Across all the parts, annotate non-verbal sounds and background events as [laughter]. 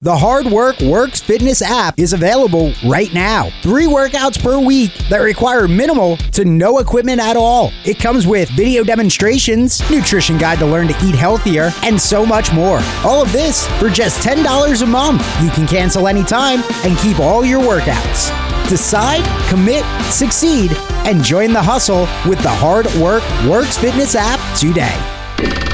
The Hard Work Works Fitness app is available right now. Three workouts per week that require minimal to no equipment at all. It comes with video demonstrations, nutrition guide to learn to eat healthier, and so much more. All of this for just $10 a month. You can cancel anytime and keep all your workouts. Decide, commit, succeed, and join the hustle with the Hard Work Works Fitness app today.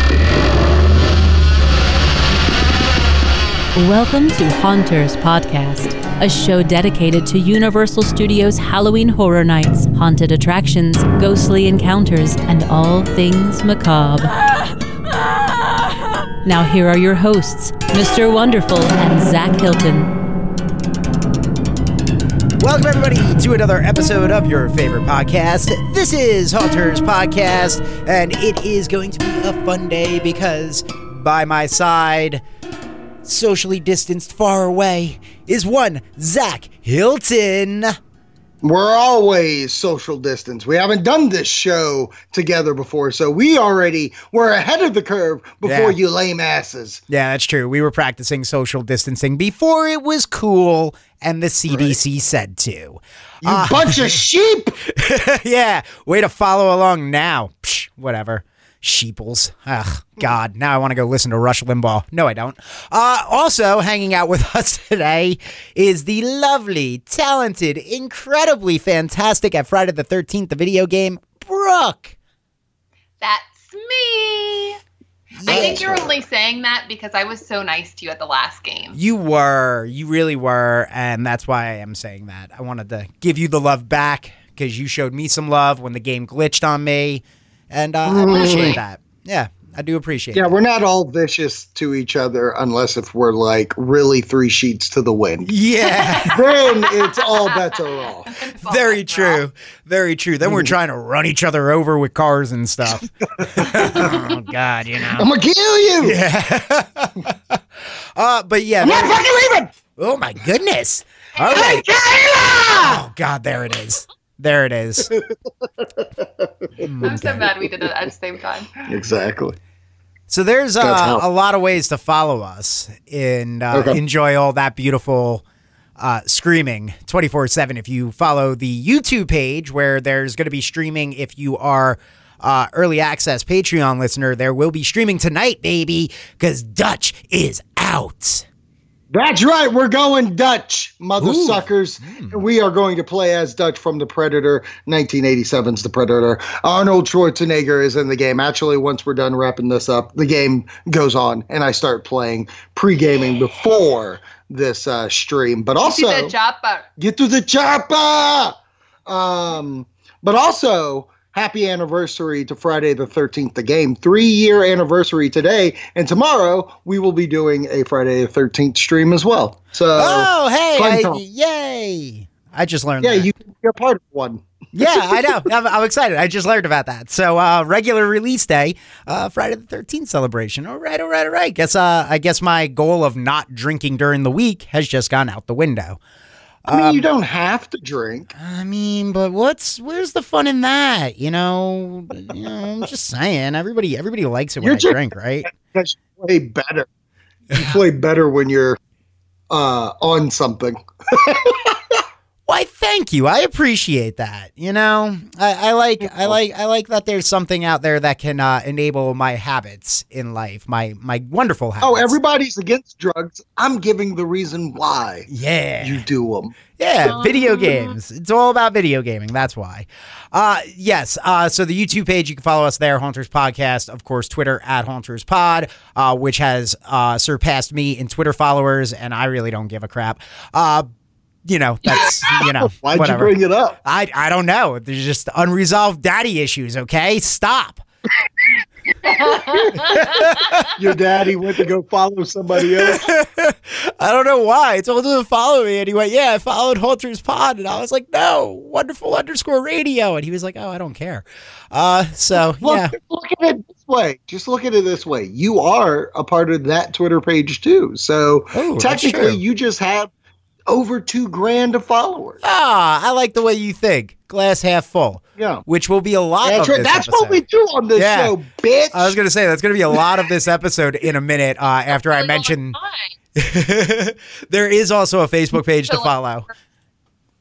Welcome to Haunters Podcast, a show dedicated to Universal Studios Halloween Horror Nights, haunted attractions, ghostly encounters, and all things macabre. Now, here are your hosts, Mr. Wonderful and Zach Hilton. Welcome, everybody, to another episode of your favorite podcast. This is Haunters Podcast, and it is going to be a fun day because by my side, socially distanced far away, is one Zach Hilton. We're always social distance. We haven't done this show together before, so we already we're ahead of the curve before Yeah. you lame asses. Yeah, that's true. We were practicing social distancing before it was cool and the CDC said to. You Ah. bunch of sheep. [laughs] yeah, way to follow along now. Psh, whatever. Sheeples. Ugh, God. Now I want to go listen to Rush Limbaugh. No, I don't. Uh, also, hanging out with [laughs] us today is the lovely, talented, incredibly fantastic at Friday the 13th, the video game, Brooke. That's me. I think you're only saying that because I was so nice to you at the last game. You were. You really were. And that's why I am saying that. I wanted to give you the love back because you showed me some love when the game glitched on me. And uh, I appreciate that. Yeah, I do appreciate Yeah, it. we're not all vicious to each other unless if we're like really three sheets to the wind. Yeah, [laughs] then it's all bets are off. [laughs] very true. Very true. Then we're Mm-hmm. trying to run each other over with cars and stuff. [laughs] oh, God, you know. I'm gonna kill you. Yeah. uh, but yeah. I'm not fucking leaving. oh, my goodness. All right. Hey, Kayla! Oh, God, there it is. There it is. [laughs] I'm so mad we did it at the same time. Exactly. So there's uh, a lot of ways to follow us and uh, Okay. enjoy all that beautiful uh, screaming 24 7. If you follow the YouTube page where there's going to be streaming, if you are uh, early access Patreon listener, there will be streaming tonight, baby, because Dutch is out. That's right. We're going Dutch, mother suckers. We are going to play as Dutch from The Predator, 1987's The Predator. Arnold Schwarzenegger is in the game. Actually, once we're done wrapping this up, the game goes on, and I start playing pre gaming before this uh, stream. But See also, the chopper. get to the chopper. Um, but also, happy anniversary to Friday the 13th, the game. Three year anniversary today. And tomorrow, we will be doing a Friday the 13th stream as well. So, Oh, hey, I- yay. I just learned yeah, that. you you're part of one. [laughs] yeah, I know. I'm, I'm excited. I just learned about that. So, uh, regular release day, uh, Friday the 13th celebration. All right, all right, all right. Guess, uh, I guess my goal of not drinking during the week has just gone out the window. I mean, Um, you don't have to drink. I mean, but what's where's the fun in that? You know, you know. I'm [laughs] just saying. Everybody, everybody likes it when You're I just- drink, right? Because you play better. You [laughs] play better when you're uh, on something. [laughs] Why, thank you. I appreciate that. You know, I, I like, I like, I like that there's something out there that can uh, enable my habits in life, my my wonderful habits. Oh, everybody's against drugs. I'm giving the reason why yeah, you do them. Yeah, video games. It's all about video gaming. That's why. Uh, yes. Uh, so the YouTube page, you can follow us there, Haunters Podcast. Of course, Twitter at Haunters Pod, uh, which has uh, surpassed me in Twitter followers, and I really don't give a crap. You know, that's you know, [laughs] Why'd whatever. you bring it up? I I don't know. There's just unresolved daddy issues. Okay, stop. [laughs] Your daddy went to go follow somebody else. [laughs] I don't know why. I told him to follow me, and he went, "Yeah, I followed Halter's Pod," and I was like, "No, wonderful underscore radio," and he was like, "Oh, I don't care." Uh, so Look, yeah, look at it this way. Just look at it this way. You are a part of that Twitter page too. So Oh, that's technically, you just have over two grand of followers. ah, I like the way you think. Glass half full, Yeah. which will be a lot That's of right. this That's what episode. we do on this Yeah. show, bitch. I was gonna say that's gonna be a lot of this episode in a minute uh, after I Really mention. [laughs] there is also a Facebook page to follow.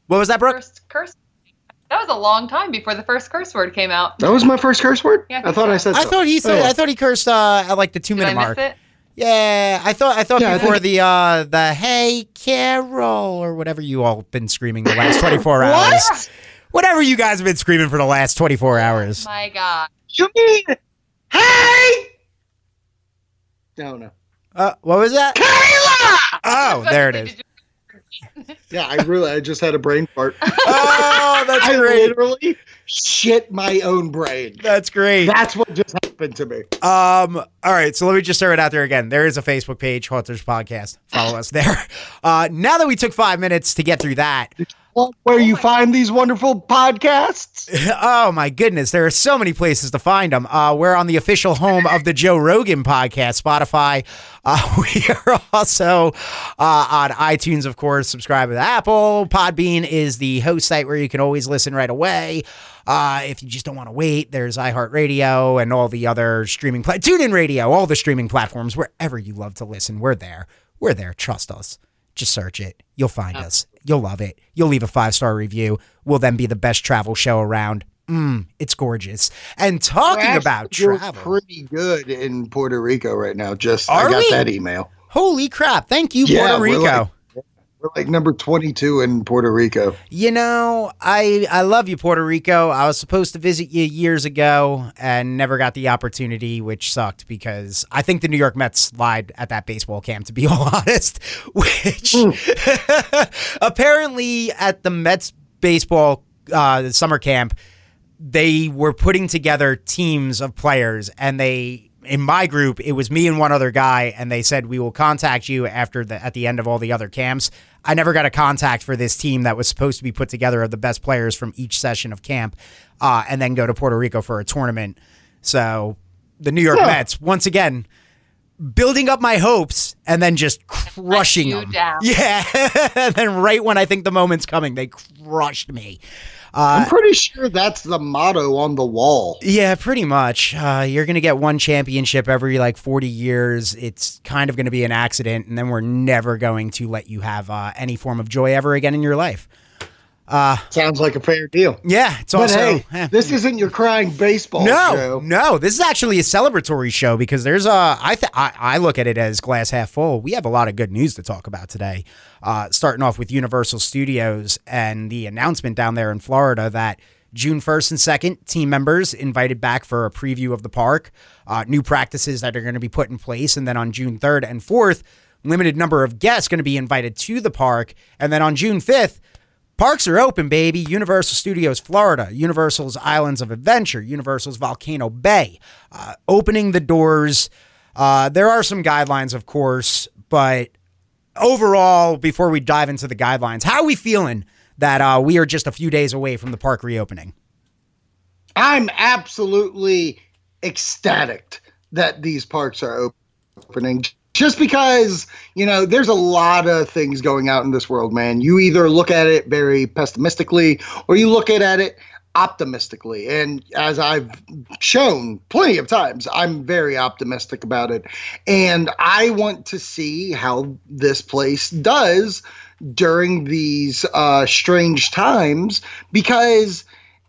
What was that, Brooke? First curse. That was a long time before the first curse word came out. That was my first curse word. Yeah, I I think thought I said. I so. thought he said. Oh. I thought he cursed uh, at like the two Did I minute miss mark. it? Yeah, I thought. I thought Yeah, I before think- the uh, the Hey Carol or whatever you all been screaming the last twenty four What? hours. Whatever you guys have been screaming for the last twenty four hours. My God. You mean? Hey! No, no. Uh, what was that? Kayla! Oh, there it is. Yeah, I really, I just had a brain fart. [laughs] Oh, that's I great. literally shit my own brain. That's great. That's what just happened to me. Um, all right, so let me just throw it out there again. There is a Facebook page, Haunters Podcast. Follow us there. Uh, now that we took five minutes to get through that, Where you find these wonderful podcasts? [laughs] oh my goodness, there are so many places to find them. Uh, we're on the official home of the [laughs] Joe Rogan podcast, Spotify. Uh, [laughs] we are also uh, on iTunes, of course. Subscribe to Apple. Podbean is the host site where you can always listen right away. Uh, if you just don't want to wait, there's iHeartRadio and all the other streaming pla- TuneIn Radio, all the streaming platforms, wherever you love to listen. We're there. We're there. Trust us. Just search it. You'll find us. You'll love it. You'll leave a five star review. We'll then be the best travel show around. Mm, it's gorgeous. And talking about travel. pretty good in Puerto Rico right now. Just Are I got we? that email. Holy crap. Thank you, Yeah, Puerto Rico. like- like number twenty-two in Puerto Rico. You know, I I love you, Puerto Rico. I was supposed to visit you years ago and never got the opportunity, which sucked because I think the New York Mets lied at that baseball camp, to be all [laughs] honest. Which [laughs] apparently at the Mets baseball uh, summer camp, they were putting together teams of players and they in my group it was me and one other guy and they said we will contact you after the at the end of all the other camps i never got a contact for this team that was supposed to be put together of the best players from each session of camp uh, and then go to puerto rico for a tournament so the new york Huh. mets once again building up my hopes and then just crushing them down. [laughs] yeah [laughs] and then right when i think the moment's coming they crushed me I'm pretty sure that's the motto on the wall. Yeah, pretty much. Uh, you're going to get one championship every like 40 years. It's kind of going to be an accident, and then we're never going to let you have uh, any form of joy ever again in your life. Sounds like a fair deal. Yeah, it's But hey, eh. this isn't your crying baseball no, show. no. This is actually a celebratory show because there's a. I th- I, I look at it as glass half full. We have a lot of good news to talk about today. Uh, starting off with Universal Studios and the announcement down there in Florida that June 1st and 2nd, team members invited back for a preview of the park, uh, new practices that are going to be put in place, and then on June 3rd and 4th, limited number of guests going to be invited to the park, and then on June 5th. Parks are open, baby. Universal Studios Florida, Universal's Islands of Adventure, Universal's Volcano Bay, uh, opening the doors. Uh, there are some guidelines, of course, but overall, before we dive into the guidelines, how are we feeling that uh, we are just a few days away from the park reopening? I'm absolutely ecstatic that these parks are opening. Just because, you know, there's a lot of things going out in this world, man. You either look at it very pessimistically or you look at it optimistically. And as I've shown plenty of times, I'm very optimistic about it. And I want to see how this place does during these uh, strange times because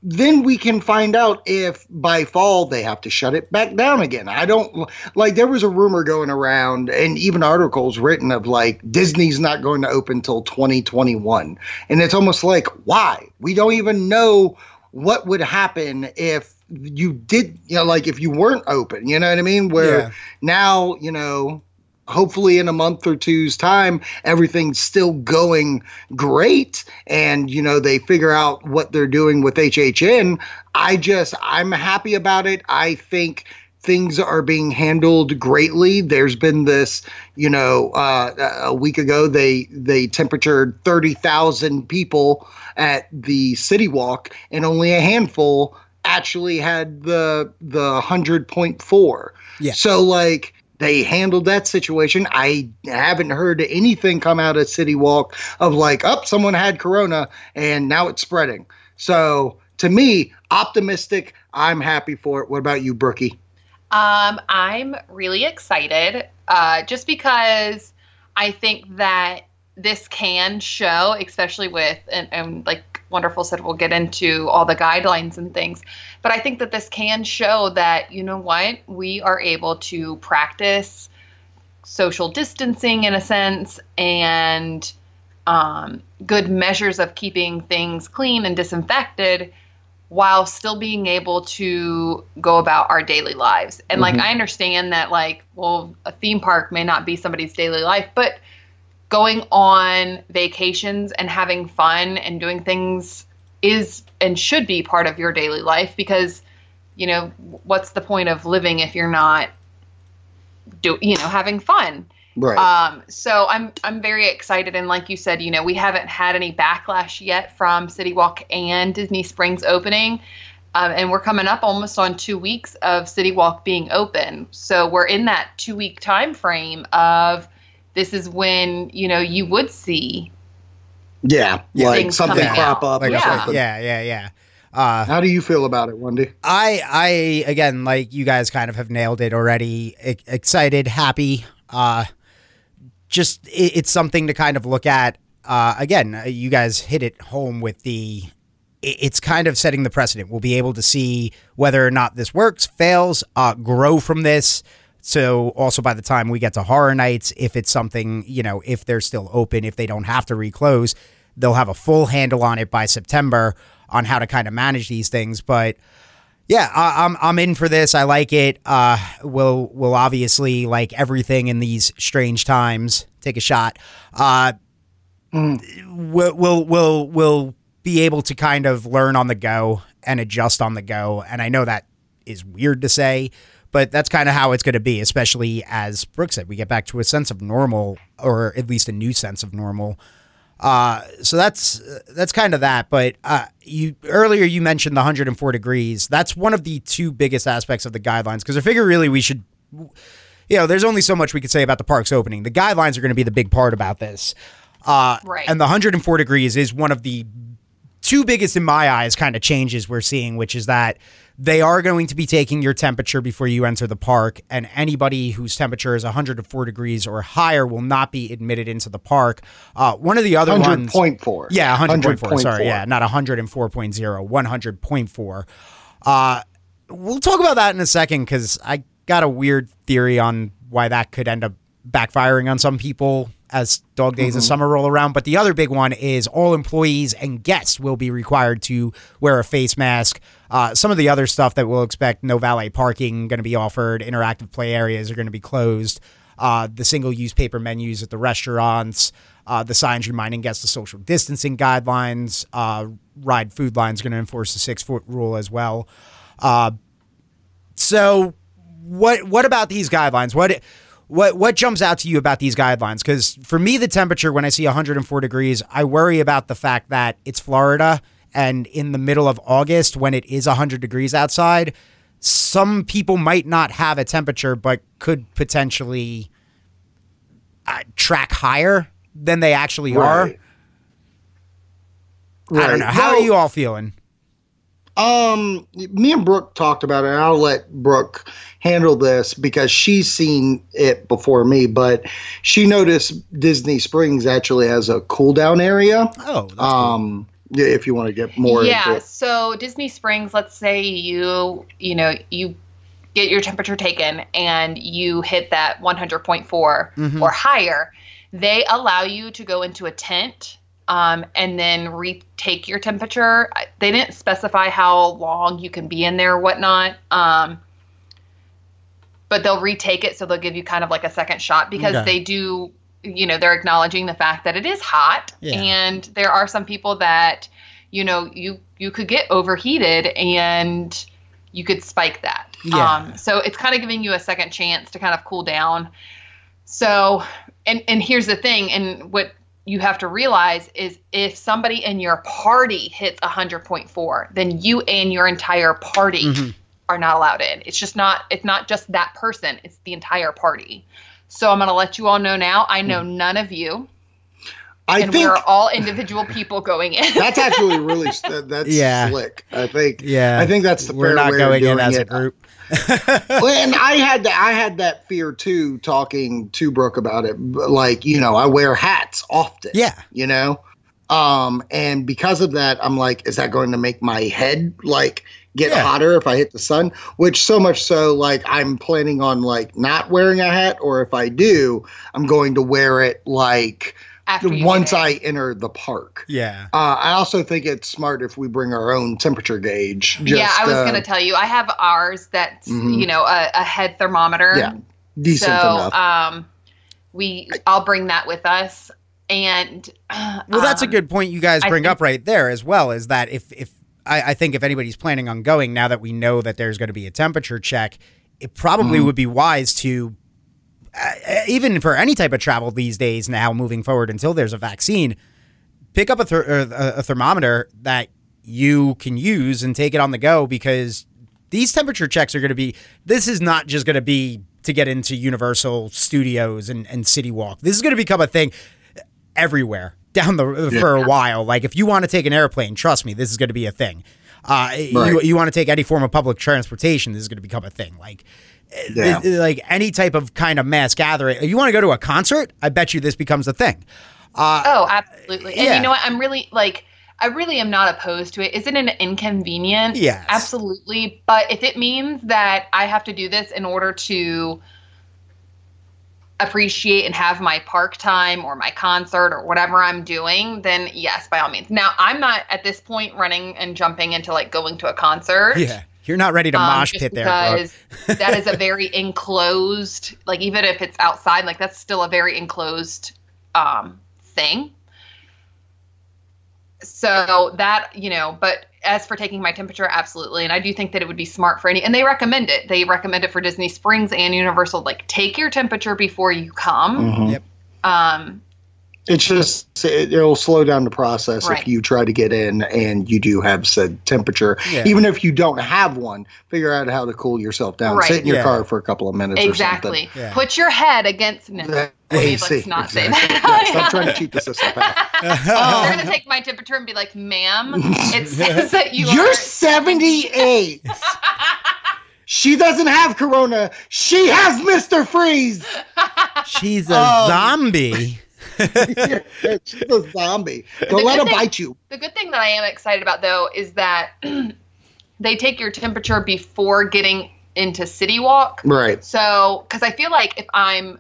then we can find out if by fall they have to shut it back down again. I don't like there was a rumor going around and even articles written of like Disney's not going to open till 2021. And it's almost like why? We don't even know what would happen if you did, you know, like if you weren't open, you know what I mean? Where Yeah. now, you know, hopefully in a month or two's time everything's still going great. And you know they figure out what they're doing with hhn i just i'm happy about it. I think things are being handled greatly. There's been this you know uh, a week ago they they temperatured 30,000 people at the city walk and only a handful actually had the the 100.4 Yeah. so like they handled that situation. I haven't heard anything come out of City Walk of like, up, oh, someone had corona and now it's spreading. So to me, optimistic. I'm happy for it. What about you, Brookie? Um, I'm really excited, uh, just because I think that this can show, especially with and, and like Wonderful said, we'll get into all the guidelines and things. But I think that this can show that you know what we are able to practice social distancing in a sense and um, good measures of keeping things clean and disinfected while still being able to go about our daily lives. And mm-hmm. like I understand that like well a theme park may not be somebody's daily life, but going on vacations and having fun and doing things is and should be part of your daily life because you know what's the point of living if you're not do you know having fun? Right. Um so i'm i'm very excited. And like you said you know we haven't had any backlash yet from city walk and disney springs opening. Um, and we're coming up almost on two weeks of city walk being open. So we're in that two week time frame of this is when you know you would see yeah like something crop up like yeah. yeah yeah yeah uh, How do you feel about it, Wendy? I, I again, like you guys, kind of have nailed it already. E- excited, happy. Uh, just it, it's something to kind of look at. Uh, again, you guys hit it home with the. It's kind of setting the precedent. We'll be able to see whether or not this works, fails, uh, grow from this. So also by the time we get to horror nights, if it's something, you know, if they're still open, if they don't have to reclose, they'll have a full handle on it by September on how to kind of manage these things. But yeah, I, am I'm, I'm in for this. I like it. Uh, we'll we'll obviously like everything in these strange times. Take a shot. Uh, mm. we'll we'll we'll we'll be able to kind of learn on the go and adjust on the go. And I know that is weird to say, but that's kind of how it's going to be. Especially as Brooke said, we get back to a sense of normal, or at least a new sense of normal. Uh, so that's that's kind of that. But uh, you earlier you mentioned the 104 degrees. That's one of the two biggest aspects of the guidelines because I figure really we should. You know, there's only so much we could say about the parks opening. The guidelines are going to be the big part about this. Uh, right. And the 104 degrees is one of the two biggest in my eyes kind of changes we're seeing, which is that they are going to be taking your temperature before you enter the park, and anybody whose temperature is 104 degrees or higher will not be admitted into the park. Uh, one of the other 100. ones, 100.4. Yeah, 100.4. Sorry, yeah, not 104.0, 100.4. Uh, we'll talk about that in a second because I got a weird theory on why that could end up backfiring on some people as dog days mm-hmm. of summer roll around. But the other big one is all employees and guests will be required to wear a face mask. Uh, some of the other stuff that we'll expect no valet parking going to be offered, interactive play areas are going to be closed. Uh, the single use paper menus at the restaurants, uh, the signs reminding guests of social distancing guidelines, uh, ride food lines going to enforce the six foot rule as well. Uh, so, what what about these guidelines? What what what jumps out to you about these guidelines? Because for me, the temperature when I see 104 degrees, I worry about the fact that it's Florida and in the middle of August when it is 100 degrees outside, some people might not have a temperature, but could potentially uh, track higher than they actually right. are. Right. I don't know. How well, are you all feeling? Um, me and Brooke talked about it. And I'll let Brooke handle this because she's seen it before me. But she noticed Disney Springs actually has a cool down area. Oh, um, cool. Yeah, if you want to get more. Yeah. So Disney Springs, let's say you, you know, you get your temperature taken and you hit that 100.4 mm-hmm. or higher, they allow you to go into a tent um, and then retake your temperature. They didn't specify how long you can be in there or whatnot. Um, but they'll retake it, so they'll give you kind of like a second shot because okay. they do, you know, they're acknowledging the fact that it is hot, yeah. and there are some people that, you know, you you could get overheated and you could spike that. Yeah. Um, so it's kind of giving you a second chance to kind of cool down. So, and and here's the thing, and what you have to realize is if somebody in your party hits 100.4 then you and your entire party mm-hmm. are not allowed in it's just not it's not just that person it's the entire party so i'm going to let you all know now i know mm. none of you I and think, we're all individual people going in. [laughs] that's actually really [laughs] that's yeah. slick. I think. Yeah. I think that's the we're not going in as it. a group. [laughs] well, and I had that. I had that fear too. Talking to Brooke about it, like you know, I wear hats often. Yeah, you know, um, and because of that, I'm like, is that going to make my head like get yeah. hotter if I hit the sun? Which so much so, like, I'm planning on like not wearing a hat, or if I do, I'm going to wear it like once I enter the park. Yeah. Uh, I also think it's smart if we bring our own temperature gauge. Just, yeah, I was uh, going to tell you, I have ours that's mm-hmm. you know a, a, head thermometer. Yeah, decent so, enough. Um, we I'll bring that with us. And uh, [clears throat] well, that's um, a good point you guys bring think, up right there as well. Is that if if I, I think if anybody's planning on going now that we know that there's going to be a temperature check, it probably mm-hmm. would be wise to uh, even for any type of travel these days now moving forward until there's a vaccine pick up a, ther- a, thermometer that you can use and take it on the go because these temperature checks are going to be this is not just going to be to get into universal studios and, and city walk this is going to become a thing everywhere down the yeah. for a while like if you want to take an airplane trust me this is going to be a thing uh, right. you, you want to take any form of public transportation this is going to become a thing like yeah. like any type of kind of mass gathering. If you want to go to a concert, I bet you this becomes a thing. Uh, oh, absolutely. And yeah. you know what? I'm really like, I really am not opposed to it. Is it an inconvenience? Yes. Absolutely. But if it means that I have to do this in order to appreciate and have my park time or my concert or whatever I'm doing, then yes, by all means. Now, I'm not at this point running and jumping into like going to a concert. Yeah. You're not ready to um, mosh pit there, because that is a very [laughs] enclosed. Like even if it's outside, like that's still a very enclosed um, thing. So that you know, but as for taking my temperature, absolutely, and I do think that it would be smart for any. And they recommend it. They recommend it for Disney Springs and Universal. Like take your temperature before you come. Mm-hmm. Yep. Um, it's just it, will slow down the process right. if you try to get in and you do have said temperature. Yeah. Even if you don't have one, figure out how to cool yourself down. Right. Sit in your yeah. car for a couple of minutes. Exactly. Yeah. Put your head against. No, the AC. Let's not exactly. say that. [laughs] stop trying to cheat the system. [laughs] oh, they're gonna [laughs] take my temperature and be like, "Ma'am, it says that you you're are- 78." She doesn't have corona. She has Mr. Freeze. She's a um, zombie. she's a zombie. Don't let her thing, bite you. The good thing that I am excited about though is that [clears throat] they take your temperature before getting into City Walk. Right. So, because I feel like if I'm,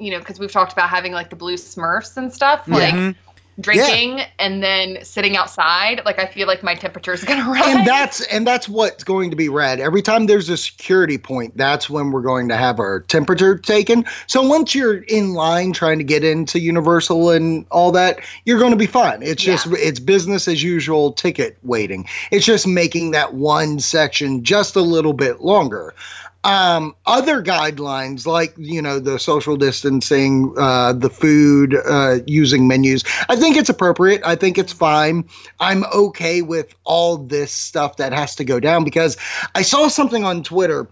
you know, because we've talked about having like the blue Smurfs and stuff, like. Mm-hmm. drinking yeah. and then sitting outside. Like i feel like my temperature is [laughs] going to rise. And that's and that's what's going to be read every time there's a security point that's when we're going to have our temperature taken. So once you're in line trying to get into universal and all that you're going to be fine. It's just it's business as usual ticket waiting. It's just making that one section just a little bit longer um, other guidelines like you know the social distancing, uh, the food, uh, using menus. I think it's appropriate. I think it's fine. I'm okay with all this stuff that has to go down because I saw something on Twitter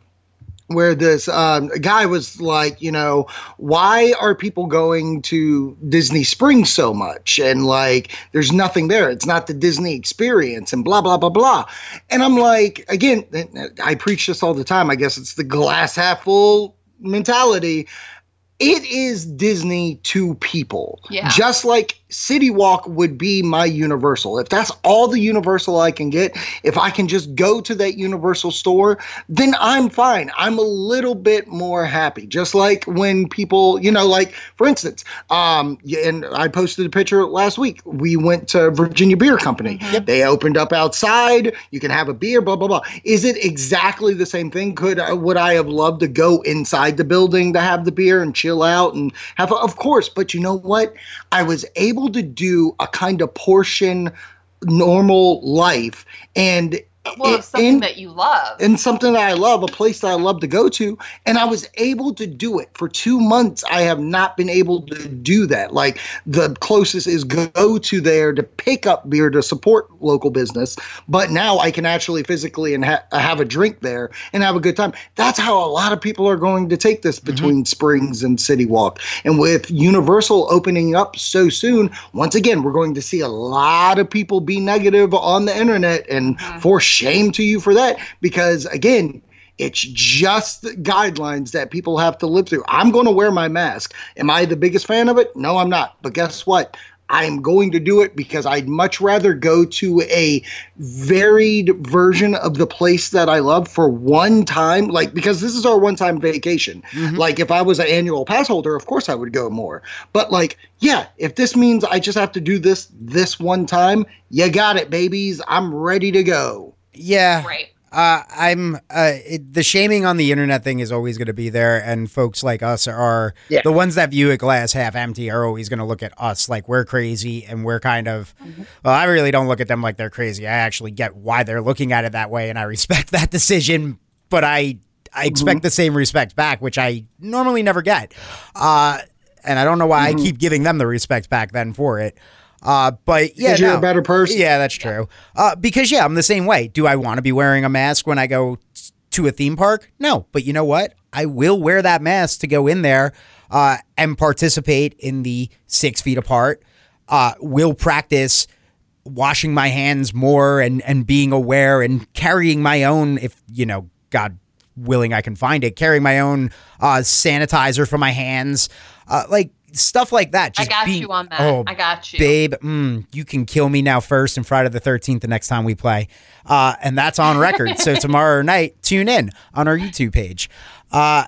where this um, guy was like, you know, why are people going to Disney Springs so much? And like, there's nothing there. It's not the Disney experience and blah, blah, blah, blah. And I'm like, again, I preach this all the time. I guess it's the glass half full mentality it is Disney to people. Yeah. Just like City Walk would be my Universal. If that's all the Universal I can get, if I can just go to that Universal store, then I'm fine. I'm a little bit more happy. Just like when people, you know, like for instance, um, and I posted a picture last week. We went to Virginia Beer Company. Mm-hmm. They opened up outside. You can have a beer, blah blah blah. Is it exactly the same thing? Could would I have loved to go inside the building to have the beer and chill? out and have, of course. But you know what? I was able to do a kind of portion normal life and well, it, something in, that you love. And something that I love, a place that I love to go to. And I was able to do it for two months. I have not been able to do that. Like the closest is go to there to pick up beer to support local business. But now I can actually physically and ha- have a drink there and have a good time. That's how a lot of people are going to take this mm-hmm. between mm-hmm. Springs and City Walk. And with Universal opening up so soon, once again, we're going to see a lot of people be negative on the internet and mm-hmm. for shame to you for that because again It's just guidelines that people have to live through. I'm going to wear my mask. Am I the biggest fan of it? No, I'm not. But guess what? I'm going to do it because I'd much rather go to a varied version of the place that I love for one time. Like, because this is our one time vacation. Mm-hmm. Like, if I was an annual pass holder, of course I would go more. But, like, yeah, if this means I just have to do this this one time, you got it, babies. I'm ready to go. Yeah. Right. Uh, I'm uh, it, the shaming on the internet thing is always going to be there, and folks like us are yeah. the ones that view a glass half empty are always going to look at us like we're crazy, and we're kind of. Mm-hmm. Well, I really don't look at them like they're crazy. I actually get why they're looking at it that way, and I respect [laughs] that decision. But I I expect mm-hmm. the same respect back, which I normally never get. Uh, and I don't know why mm-hmm. I keep giving them the respect back then for it. Uh, but yeah, you're no. a better person. Yeah, that's true. Uh, because yeah, I'm the same way. Do I want to be wearing a mask when I go to a theme park? No, but you know what? I will wear that mask to go in there uh, and participate in the six feet apart. Uh, will practice washing my hands more and and being aware and carrying my own if you know God willing I can find it carrying my own uh, sanitizer for my hands uh, like stuff like that. Just I got being, you on that. Oh, I got you, babe. Mm, you can kill me now first and Friday the Thirteenth the next time we play, uh, and that's on record. so [laughs] tomorrow night, tune in on our YouTube page. Uh,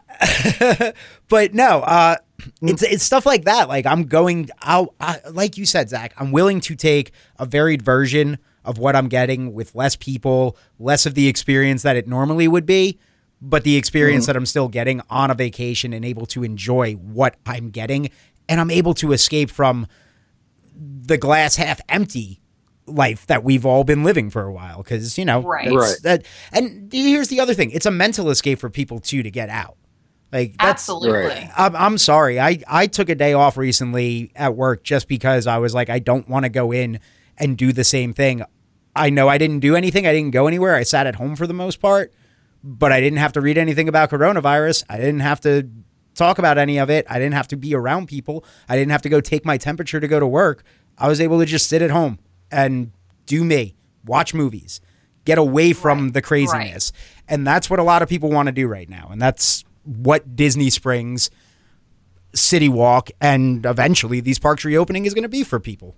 [laughs] but no, uh, it's it's stuff like that. Like I'm going, I'll, I, like you said, Zach. I'm willing to take a varied version of what I'm getting with less people, less of the experience that it normally would be but the experience mm. that I'm still getting on a vacation and able to enjoy what I'm getting and I'm able to escape from the glass half empty life that we've all been living for a while because you know right. right. That, and here's the other thing it's a mental escape for people too to get out like that's absolutely right. I'm, I'm sorry i i took a day off recently at work just because i was like i don't want to go in and do the same thing i know i didn't do anything i didn't go anywhere i sat at home for the most part but i didn't have to read anything about coronavirus i didn't have to talk about any of it. I didn't have to be around people. I didn't have to go take my temperature to go to work. I was able to just sit at home and do me, watch movies, get away from right. the craziness. Right. And that's what a lot of people want to do right now. And that's what Disney Springs, City Walk, and eventually these parks reopening is going to be for people.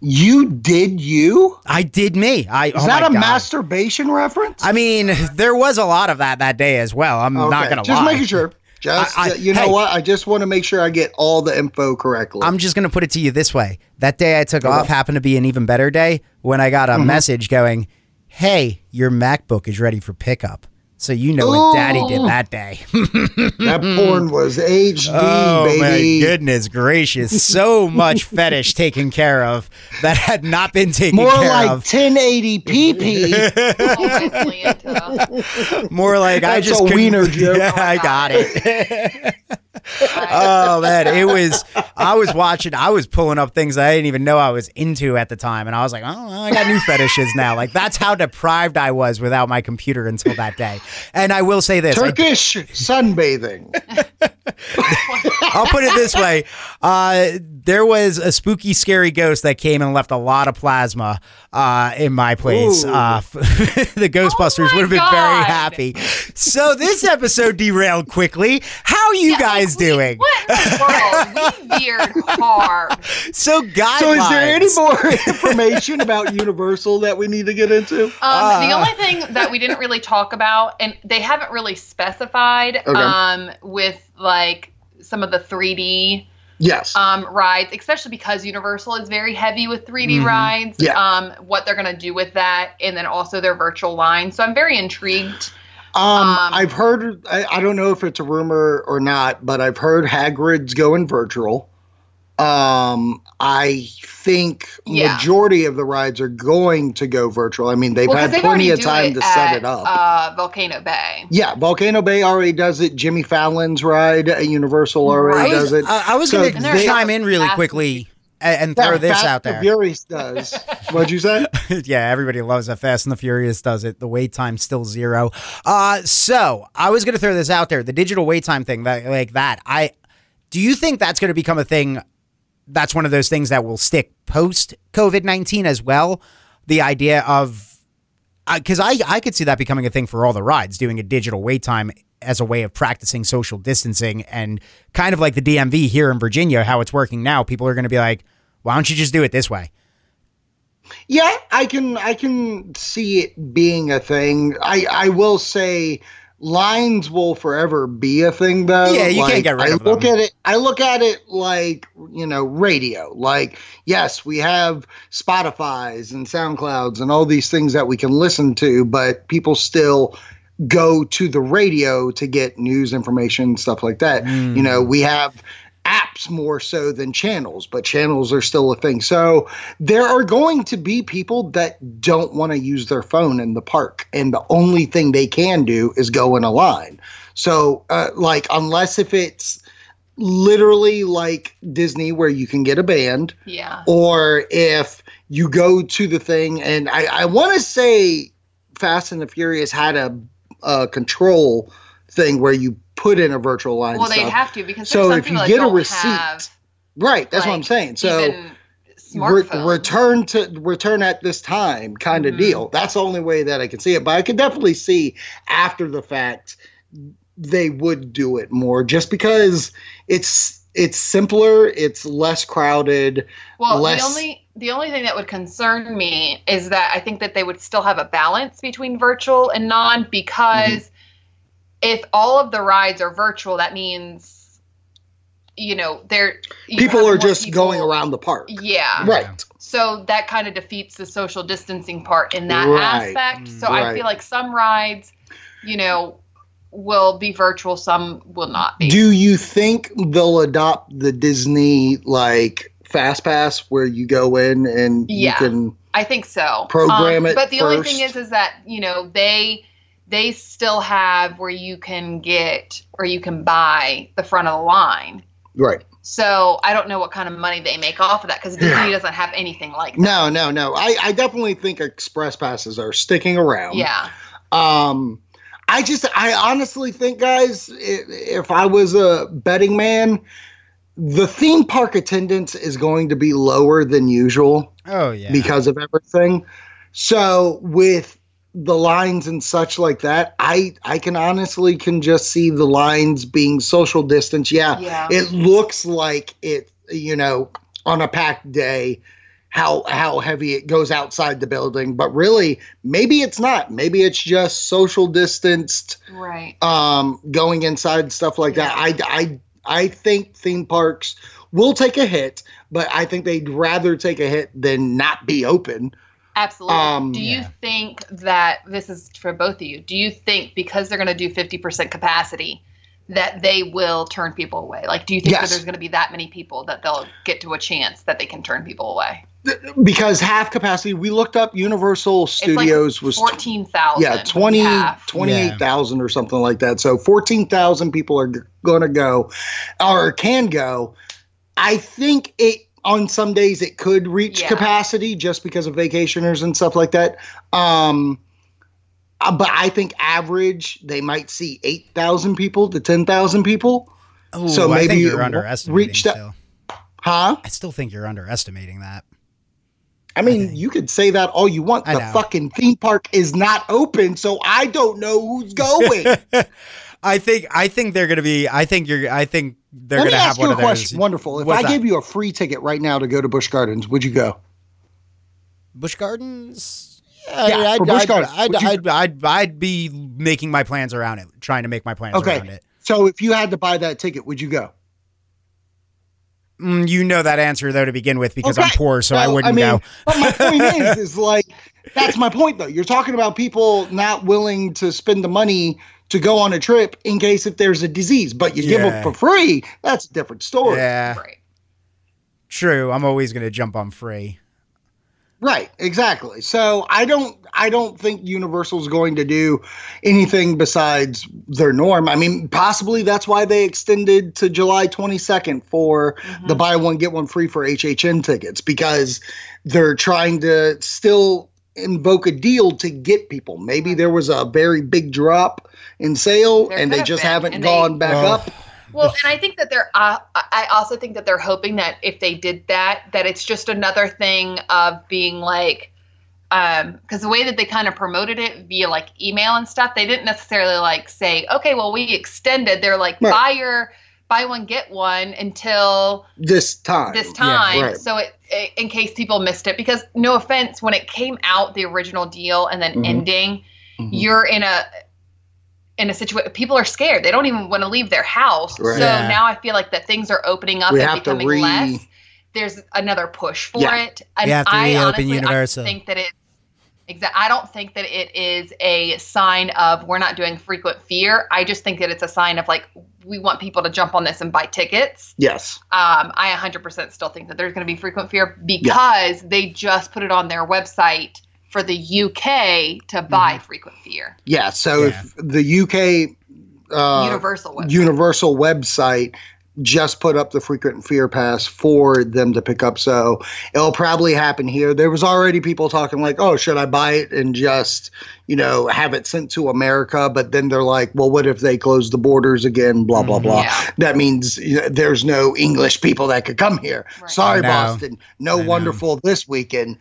You did you? I did me. I is oh that a God. masturbation reference? I mean, there was a lot of that that day as well. I'm okay. not gonna just lie. making sure. [laughs] Just I, I, you know hey, what? I just want to make sure I get all the info correctly. I'm just going to put it to you this way. That day I took okay. off happened to be an even better day when I got a mm-hmm. message going, "Hey, your MacBook is ready for pickup." So you know what Daddy did that oh. day. that porn was HD, [laughs] oh, baby. my goodness gracious! So much [laughs] fetish taken care of that had not been taken care of. More care like of. 1080 [laughs] More like That's I just a wiener joke. Yeah, I got it oh man, it was. I was watching. I was pulling up things I didn't even know I was into at the time, and I was like, oh, I got new fetishes now. Like that's how deprived I was without my computer until that day. And I will say this: Turkish I, sunbathing. [laughs] I'll put it this way: uh, there was a spooky, scary ghost that came and left a lot of plasma uh, in my place. Uh, [laughs] the Ghostbusters oh would have been God. very happy. So this episode derailed quickly. How are you yeah, guys we, doing? What in the world? We veered hard. [laughs] So guidelines. So is there any more [laughs] information about Universal that we need to get into? Um, uh, the only thing that we didn't really talk about, and they haven't really specified okay. um, with like some of the 3D yes um, rides, especially because Universal is very heavy with 3D mm-hmm. rides. Yeah. Um, what they're gonna do with that, and then also their virtual line. So I'm very intrigued. Um, um I've heard. I, I, don't know if it's a rumor or not, but I've heard Hagrid's going virtual. Um, I think yeah. majority of the rides are going to go virtual. I mean, they've well, had plenty of time to at, set it up. Uh, Volcano Bay. Yeah, Volcano Bay already does it. Jimmy Fallon's ride at Universal already right. does it. I, I was so going to chime in really quickly and, throw this Fast out there. The Furious does. [laughs] What'd you say? [laughs] yeah, everybody loves that. Fast and the Furious does it. The wait time still zero. Uh, so I was gonna throw this out there. The digital wait time thing, that like that. I do you think that's gonna become a thing that's one of those things that will stick post COVID 19 as well. The idea of, uh, because I, I could see that becoming a thing for all the rides, doing a digital wait time as a way of practicing social distancing and kind of like the DMV here in Virginia, how it's working now. People are going to be like, why don't you just do it this way? Yeah, I can I can see it being a thing. I I will say lines will forever be a thing though. Yeah, you like, can't get rid I of look them. at it I look at it like, you know, radio. Like, yes, we have Spotify's and SoundClouds and all these things that we can listen to, but people still go to the radio to get news information, stuff like that. Mm. You know, we have apps more so than channels, but channels are still a thing. So there are going to be people that don't want to use their phone in the park, and the only thing they can do is go in a line. So, uh, like, unless if it's literally like Disney where you can get a band, Yeah. or if you go to the thing, and I, I want to say Fast and the Furious had a, a control thing where you put in a virtual line. Well, they'd have to because So if you get a receipt, have, Right, that's what I'm saying. So re- return to return at this time kind of Mhm. deal. That's the only way that I can see it. But I could definitely see after the fact they would do it more just because it's it's simpler, it's less crowded. Well, less- the only the only thing that would concern me is that I think that they would still have a balance between virtual and non because Mm-hmm. If all of the rides are virtual, that means you know they're you people are just people- going around the park. Yeah. Right. So that kind of defeats the social distancing part in that Right. aspect. So I feel like some rides, you know, will be virtual, some will not be. Do you think they'll adopt the Disney like fast pass where you go in and Yeah. you can I think so. Program um, it But the only thing is, is that you know they they still have where you can get or you can buy the front of the line. right. So I don't know what kind of money they make off of that because Disney doesn't have anything like that. No, no, no. I, I definitely think express passes are sticking around. Yeah. Um, I just, I honestly think, guys, if I was a betting man, the theme park attendance is going to be lower than usual Oh yeah. because of everything. So with the lines and such like that, I I can honestly can just see the lines being social distance. Yeah, Yeah. it looks like it, you know, on a packed day. How how heavy it goes outside the building, but really maybe it's not. Maybe it's just social distanced Right. um, going inside stuff like that. I, I, I think theme parks will take a hit, but I think they'd rather take a hit than not be open. Absolutely. Um, do you Yeah. think that this is for both of you? Do you think because they're going to do 50% capacity that they will turn people away? Like, do you think that there's going to be that many people that they'll get to a chance that they can turn people away? Because half capacity, we looked up Universal Studios like was 14,000. yeah 20 half. 28,000 or something like that. So 14,000 people are g- going to go or can go. I think it on some days it could reach Yeah. capacity just because of vacationers and stuff like that. Um uh, but I think average they might see 8,000 people to 10,000 people. Ooh, so I maybe think you you're underestimating. reach that- still. Huh? I still think you're underestimating that. I mean, think- you could say that all you want. I The know. fucking theme park is not open, so I don't know who's going. [laughs] I think I think they're gonna be. I think you're. I think they're Let me gonna have ask one you a of those. question. Wonderful. If What's I that? gave you a free ticket right now to go to Busch Gardens, would you go? Busch Gardens. Yeah, Yeah, I'd, for Busch I'd, Gardens. I'd, Would you- I'd, I'd, I'd be making my plans around it, trying to make my plans Okay. around it. So if you had to buy that ticket, would you go? Mm, you know that answer though to begin with because I'm poor, so I wouldn't I mean, go. But my point [laughs] is, is like that's my point though. You're talking about people not willing to spend the money to go on a trip in case if there's a disease, but you give them for free. That's a different story. Yeah, Right. true. I'm always gonna jump on free. Right, exactly. So I don't I don't think Universal's going to do anything besides their norm. I mean, possibly that's why they extended to July 22nd for Mm-hmm. the buy one get one free for HHN tickets because they're trying to still invoke a deal to get people. Maybe there was a very big drop in sale There and they just been, haven't and they- gone back Well, up. Well, and I think that they're. Uh, I also think that they're hoping that if they did that, that it's just another thing of being like, um because the way that they kind of promoted it via like email and stuff they didn't necessarily like say okay well we extended they're like Right. buy your buy one get one until This time. this time right. so it, it in case people missed it because no offense when it came out the original deal and then Mhm. ending Mhm. you're in a in a situation people are scared they don't even want to leave their house Right. so Yeah. now i feel like that things are opening up We and have to becoming re- less there's another push for Yeah. it and You have to i reopen honestly I think that it Exactly. I don't think that it is a sign of we're not doing frequent fear. I just think that it's a sign of like we want people to jump on this and buy tickets. Yes. Um, I 100% still think that there's going to be frequent fear because they just put it on their website for the UK to buy Mm-hmm. frequent fear. Yeah. So Yeah. if the UK uh, Universal website. Universal website just put up the frequent fear pass for them to pick up. So it'll probably happen here. There was already people talking like, "Oh, should I buy it and just, you know, have it sent to America?" But then they're like, "Well, what if they close the borders again? Blah blah blah." Yeah. That means you know, there's no English people that could come here. Right. Sorry, Boston. No I know. wonderful this weekend.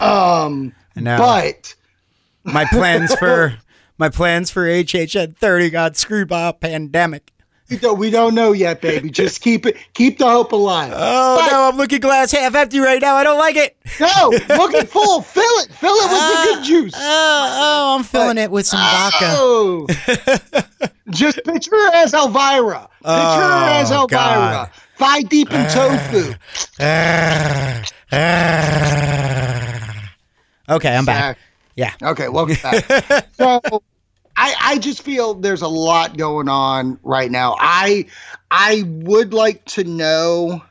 Um, But my plans [laughs] for my plans for HHN 30 got screwed by a pandemic. we don't, we don't know yet, baby. Just keep it, keep the hope alive. Oh But- no, I'm looking glass half empty right now. I don't like it. No, look at full. Fill it. Fill it with the good ah, juice. Oh, oh, I'm filling it with some vodka. Oh. [laughs] Just picture her as Elvira. Picture her as Oh, Elvira. God. Thigh deep in tofu. Ah, okay, I'm back. Yeah. Okay, welcome back. [laughs] so I I just feel there's a lot going on right now. I I would like to know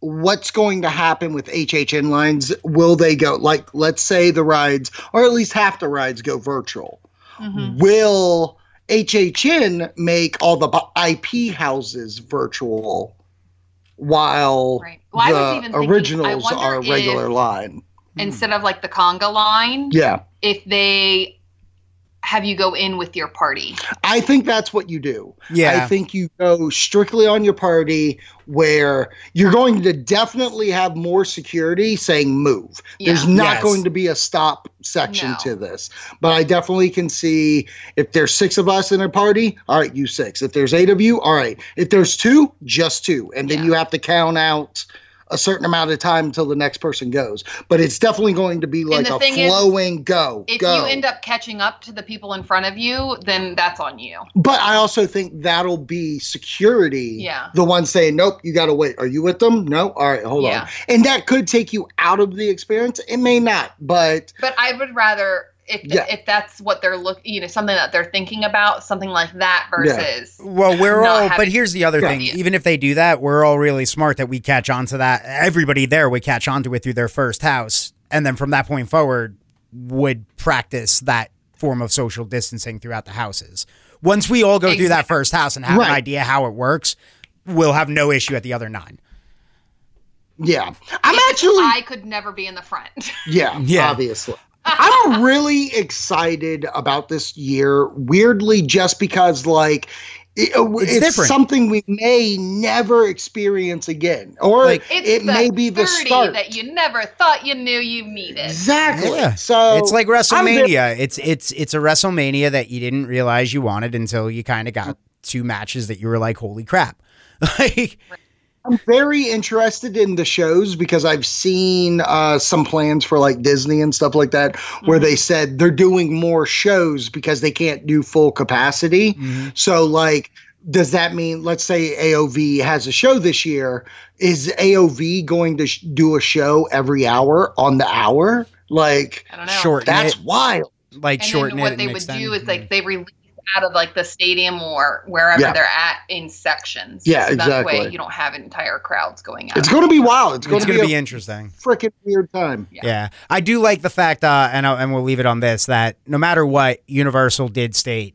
what's going to happen with HHN lines. Will they go like let's say the rides or at least half the rides go virtual? Mhm. Will HHN make all the IP houses virtual while Right. Well, I was even the thinking- I originals wonder are regular if- line? Hmm. Instead of like the conga line, Yeah. if they have you go in with your party. I think that's what you do. Yeah. I think you go strictly on your party where you're going to definitely have more security saying move. There's not Yes. going to be a stop section No. to this. But I definitely can see if there's six of us in a party, all right, you six. If there's eight of you, all right. If there's two, just two. And then Yeah. you have to count out a certain amount of time until the next person goes. But it's definitely going to be like a thing is, flowing go. If go. you end up catching up to the people in front of you, then that's on you. But I also think that'll be security. Yeah. The one saying, nope, you got to wait. Are you with them? No. All right, hold Yeah. on. And that could take you out of the experience. It may not, but But I would rather if Yeah. if that's what they're look you know something that they're thinking about something like that versus Well, we're all, but here's the other Yeah. thing. Even if they do that, we're all really smart that we catch on to that. Everybody there would catch on to it through their first house. And then from that point forward, would practice that form of social distancing throughout the houses. Once we all go through that first house and have an idea how it works, we'll have no issue at the other nine. yeah. I'm If actually, I could never be in the front. [laughs] yeah, Yeah. obviously. I'm really excited about this year, weirdly, just because, like, it- uh, It's it's, different. something we may never experience again, or Like- It's it may be the 30 start. that you never thought you knew you needed. exactly. Yeah. So it's like I'm very- WrestleMania. It's it's it's a WrestleMania that you didn't realize you wanted until you kind of got two matches that you were like, holy crap. [laughs] like I'm very interested in the shows because I've seen uh, some plans for like Disney and stuff like that where they said they're doing more shows because they can't do full capacity. So, like, does that mean, let's say AOV has a show this year? Is AOV going to sh- do a show every hour on the hour? Like, I don't know. shorten that's it, wild. like and shorten then it. what they would extend. do is like they release out of like the stadium or wherever Yeah. they're at in sections. Yeah, so That way exactly. you don't have entire crowds going out. It's going to be wild. It's going it's to going to be, be interesting. freaking weird time. Yeah. Yeah, I do like the fact, uh, and I'll, and we'll leave it on this that no matter what, Universal did state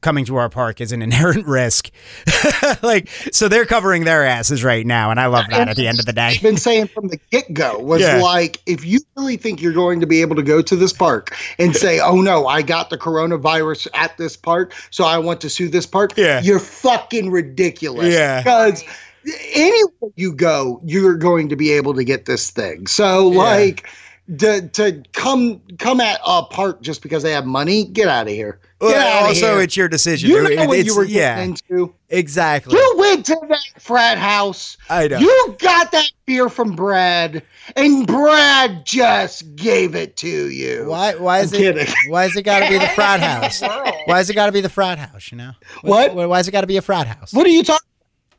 coming to our park is an inherent [laughs] risk. [laughs] like, so they're covering their asses right now, and I love that. At the end of the day, been saying from the get go was Yeah. like, if you really think you're going to be able to go to this park and say, oh no, I got the coronavirus at this park, so I want to sue this park, Yeah. you're fucking ridiculous. Yeah. Because anywhere you go, you're going to be able to get this thing. So, Yeah. like, to, to come come at a park just because they have money, get out of here. Get Well, outta also, here. it's your decision. you It- know what you were yeah, getting into. exactly. You went to that frat house. I know. You got that beer from Brad, and Brad just gave it to you. Why? Why is I'm it? kidding. Why is it got to be the frat [laughs] house? Why is it got to be the frat house? You know What? Why, why is it got to be a frat house? What are you talking?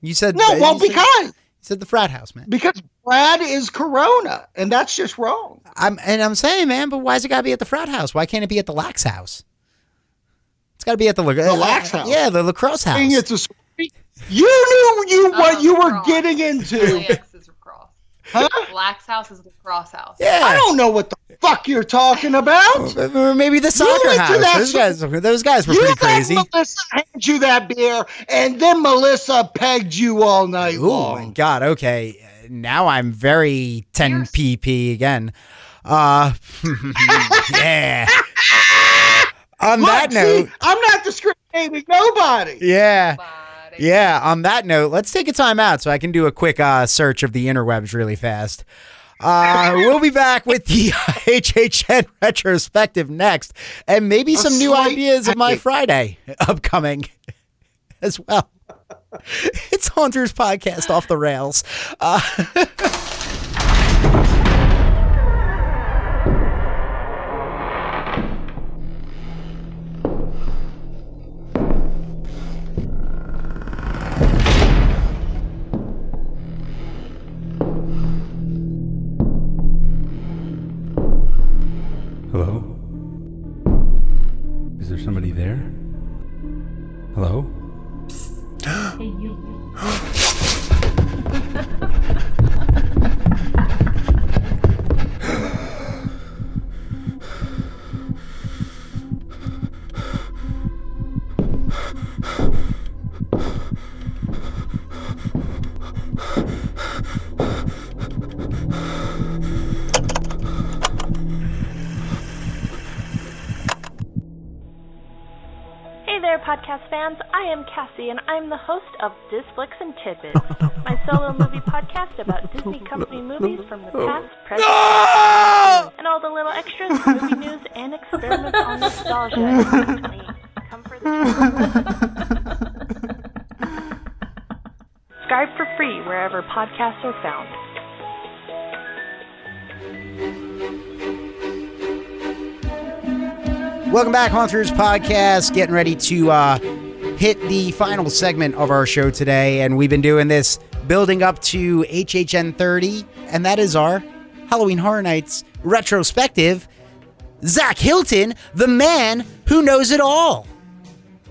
You said No, you well, said- because you said the frat house, man. because Brad is Corona, and that's just wrong. I'm and I'm saying, man, but why is it got to be at the frat house? Why can't it be at the lax house? It's got to be at the, la- The lax house. Yeah, the lacrosse house. It's a. You knew you oh, what Oh, you were lacrosse. getting into. LAX is lacrosse. Huh? Lax house is lacrosse house. Yeah. I don't know what the fuck you're talking about. [laughs] Or maybe the soccer went house. that Those so- guys, those guys were You pretty let crazy. Melissa hand you that beer, and then Melissa pegged you all night long. Oh my god. Okay, now I'm very 10 pp again. Uh, [laughs] yeah. On Look, that see, note, I'm not discriminating nobody. yeah. But Yeah, on that note, let's take a time out so I can do a quick uh, search of the interwebs really fast. Uh, we'll be back with the [laughs] HHN retrospective next, and maybe A some new ideas of my. Friday upcoming [laughs] as well. It's Haunters Podcast off the rails. Uh, Hello? Is there somebody there? Hello? Am Cassie, and I'm the host of Disflicks and Tidbits, [laughs] my solo movie podcast about Disney Company movies from the past, present, and all the little extras, movie [laughs] news, and experiments on nostalgia in 2020. Come for the [laughs] Subscribe for free wherever podcasts are found. Welcome back, Haunters Podcast. Getting ready to uh, hit the final segment of our show today, and we've been doing this building up to HHN 30, and that is our Halloween Horror Nights retrospective. Zach Hilton, the man who knows it all.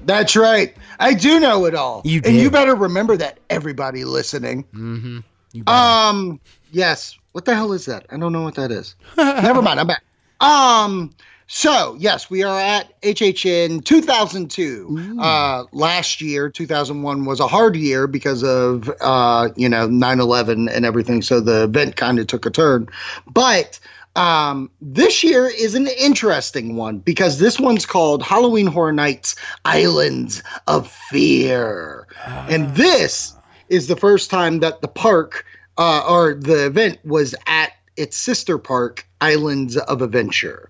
That's right. I do know it all. You and you better remember that, everybody listening. Mm-hmm. Um, yes. What the hell is that? I don't know what that is. Never mind. I'm back. Um, so yes, we are at HHN 2002. Uh, last year, 2001 was a hard year because of uh, you know 9/11 and everything. So the event kind of took a turn, but. Um, this year is an interesting one because this one's called Halloween Horror Nights Islands of Fear. And this is the first time that the park uh, or the event was at its sister park, Islands of Adventure.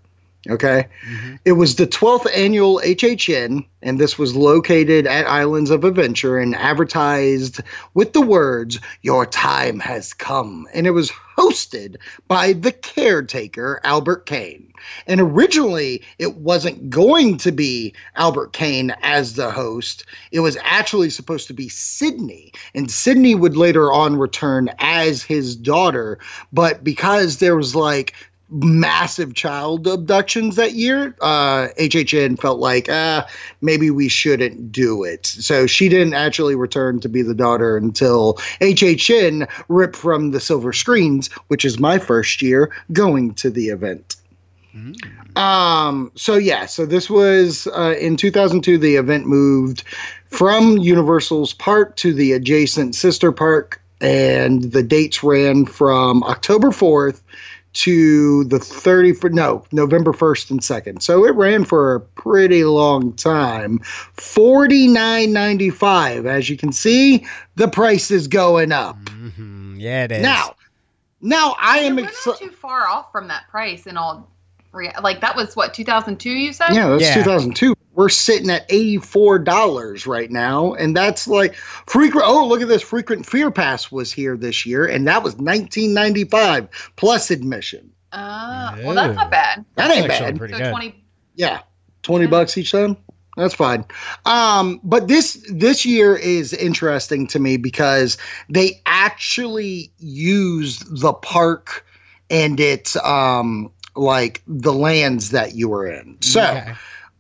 Okay. Mm-hmm. It was the 12th annual HHN, and this was located at Islands of Adventure and advertised with the words, Your time has come. And it was hosted by the caretaker, Albert Kane. And originally, it wasn't going to be Albert Kane as the host. It was actually supposed to be Sydney. And Sydney would later on return as his daughter. But because there was like massive child abductions that year, uh, HHN felt like, ah, maybe we shouldn't do it. So she didn't actually return to be the daughter until HHN ripped from the silver screens, which is my first year going to the event. Um, so yeah, so this was uh, in 2002. The event moved from Universal's park to the adjacent sister park, and the dates ran from October 4th to the 30 for no November 1st and 2nd. So it ran for a pretty long time. 49.95. As you can see, the price is going up. Mhm. Yeah, it is. Now, Now I am We're not too far off from that price in all. Rea- like that was what 2002 you said? Yeah, that's Yeah. 2002. We're sitting at $84 right now. And that's like frequent. Oh, look at this. Frequent Fear Pass was here this year. And that was 1995 plus admission. Ah, well, that's not bad. That ain't That's actually bad. pretty so good. 20. Yeah. 20 Yeah. bucks each time. That's fine. Um, but this this year is interesting to me because they actually used the park and its um like the lands that you were in. So Okay.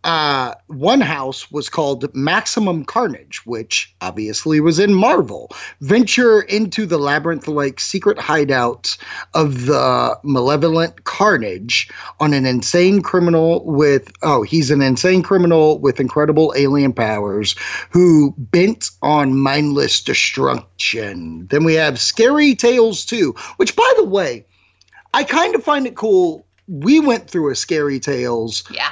Uh, one house was called Maximum Carnage, which obviously was in Marvel. Venture into the labyrinth like secret hideout of the malevolent Carnage on an insane criminal with, oh, he's an insane criminal with incredible alien powers who bent on mindless destruction. Then we have Scary Tales 2, which, by the way, I kind of find it cool. We went through a Scary Tales Yeah.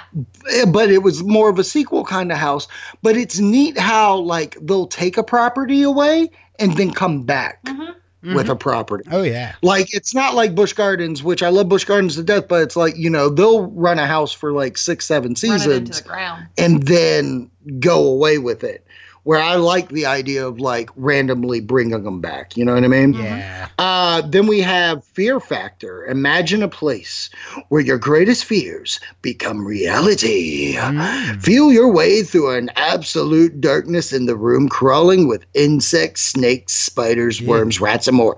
Eh, but it was more of a sequel kind of house. But it's neat how like they'll take a property away and then come back Mhm. with a property. Oh yeah. Like it's not like Busch Gardens, which I love Busch Gardens to death, but it's like you know they'll run a house for like six, seven Run it into seasons the ground. and then go away with it. Where I like the idea of like randomly bringing them back. You know what I mean? Yeah. Uh, then we have Fear Factor. Imagine a place where your greatest fears become reality. Mm. Feel your way through an absolute darkness in the room, crawling with insects, snakes, spiders, Yeah. worms, rats, and more.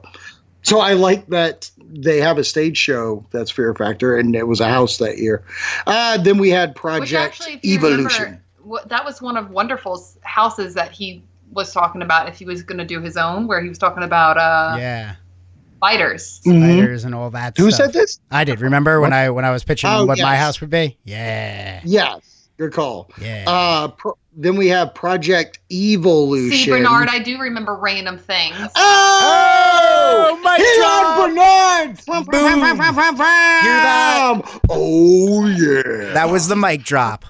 So I like that they have a stage show that's Fear Factor, and it was a house that year. Uh, then we had Project actually, Evolution. remember, what, that was one of Wonderful's houses that he was talking about if he was going to do his own, where he was talking about uh, Yeah. spiders. Mhm. And all that. Who stuff. said this? I did. Remember when I when I was pitching Oh, what my house would be? Yeah. Yes, good call. Yeah. Uh, pro- then we have Project Evolution. See, Bernard, I do remember random things. Oh, my Hit job! on Bernard! Frum, Boom. frum, frum. that? Oh yeah. that was the mic drop.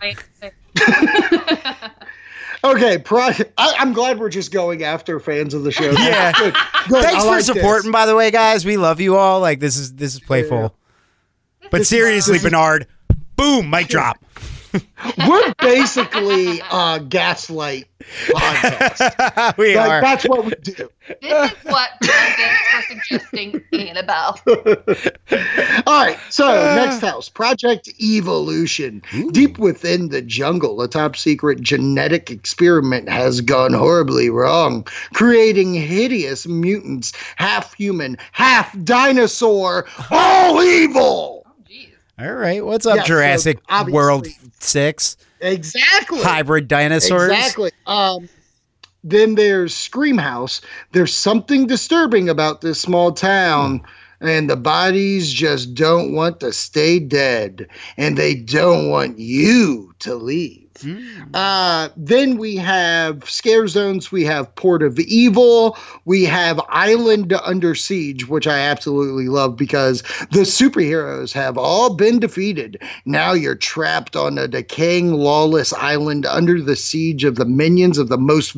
[laughs] okay. Pro- I, I'm glad we're just going after fans of the show. Yeah. Good. Good. Thanks I for like supporting, this. by the way, guys. We love you all. Like this is this is playful. But This seriously, is- Bernard, boom, mic [laughs] drop. [laughs] We're basically a gaslight podcast. [laughs] we Like are. that's what we do. this is what presidents were suggesting Annabelle. All right, so Uh. next house, Project Evolution. Deep within the jungle, a top secret genetic experiment has gone horribly wrong, creating hideous mutants, half human, half dinosaur, all evil. All right. What's up, Yeah, Jurassic obviously- World Six? Exactly. Hybrid dinosaurs. Exactly. Um, then there's Scream House. There's something disturbing about this small town, and the bodies just don't want to stay dead, and they don't want you to leave. Mm. Uh, then we have scare zones. We have Port of Evil. We have Island Under Siege, which I absolutely love because the superheroes have all been defeated. Now you're trapped on a decaying, lawless island under the siege of the minions of the most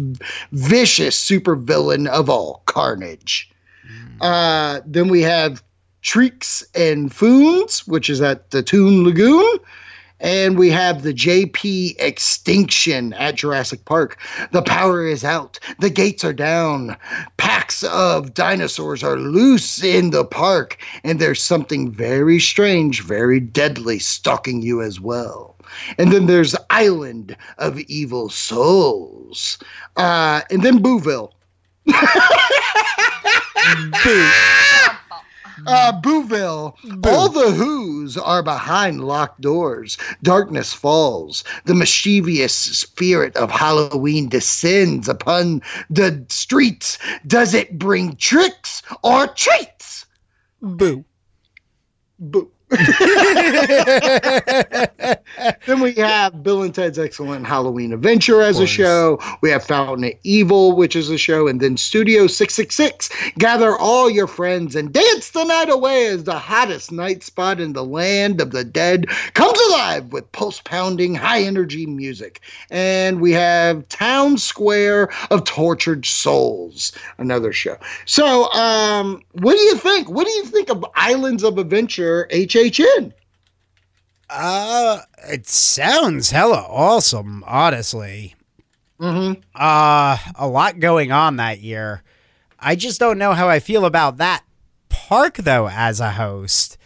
vicious supervillain of all, Carnage. Uh, then we have Treeks and Foons, which is at the Toon Lagoon. And we have the JP Extinction at Jurassic Park. The power is out. The gates are down. Packs of dinosaurs are loose in the park. And there's something very strange, very deadly stalking you as well. And then there's Island of Evil Souls. Uh, and then Booville. [laughs] Boo. Uh, Booville. All the Who's are behind locked doors. Darkness falls. The mischievous spirit of Halloween descends upon the streets. Does it bring tricks or treats? Boo. Boo. Then we have Bill and Ted's Excellent Halloween Adventure as a show. We have Fountain of Evil, which is a show, and then Studio 666. Gather all your friends and dance the night away as the hottest night spot in the land of the dead comes alive with pulse pounding, high energy music. And we have Town Square of Tortured Souls, another show. So, um, what do you think? What do you think of Islands of Adventure HHN? Uh, it sounds hella awesome, honestly. Mm-hmm. Uh, a lot going on that year. I just don't know how I feel about that park, though, as a host.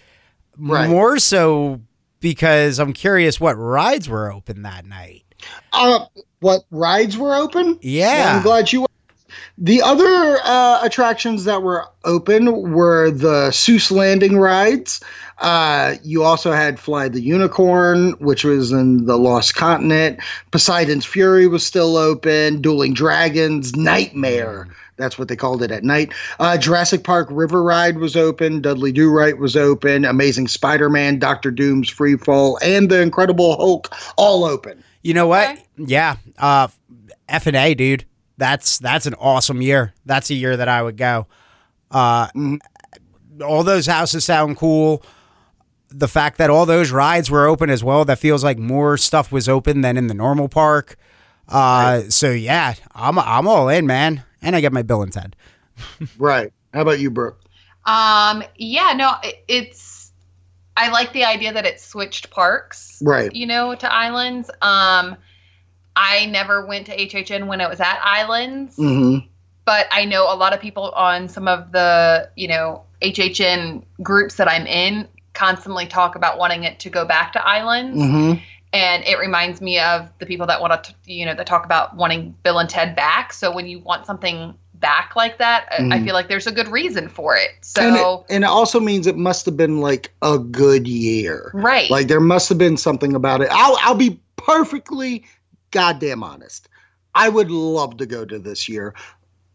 Right. More so because I'm curious what rides were open that night. Uh, what rides were open? Yeah. I'm glad you. The other uh, attractions that were open were the Seuss Landing rides. Uh, you also had Fly the Unicorn, which was in the Lost Continent. Poseidon's Fury was still open. Dueling Dragons, Nightmare. That's what they called it at night. Uh, Jurassic Park River Ride was open. Dudley Do Right was open. Amazing Spider Man, Doctor Doom's Fearfall, and The Incredible Hulk all open. You know what? Okay. Yeah. Uh, F and A, dude. That's that's an awesome year. That's a year that I would go. Uh, Mhm. all those houses sound cool. The fact that all those rides were open as well, that feels like more stuff was open than in the normal park. Uh, so yeah, I'm I'm all in, man. And I get my bill and Ted. [laughs] Right. How about you, Brooke? Um, yeah, no, it, it's. I like the idea that it switched parks. Right. You know, to islands. Um, I never went to HHN when it was at islands, Mm-hmm. but I know a lot of people on some of the you know HHN groups that I'm in constantly talk about wanting it to go back to islands. Mm-hmm. and it reminds me of the people that want to you know that talk about wanting bill and ted back so when you want something back like that I- I feel like there's a good reason for it so and, it, and it also means it must have been like a good year. right Like there must have been something about it. I'll I'll be perfectly goddamn honest. I would love to go to this year.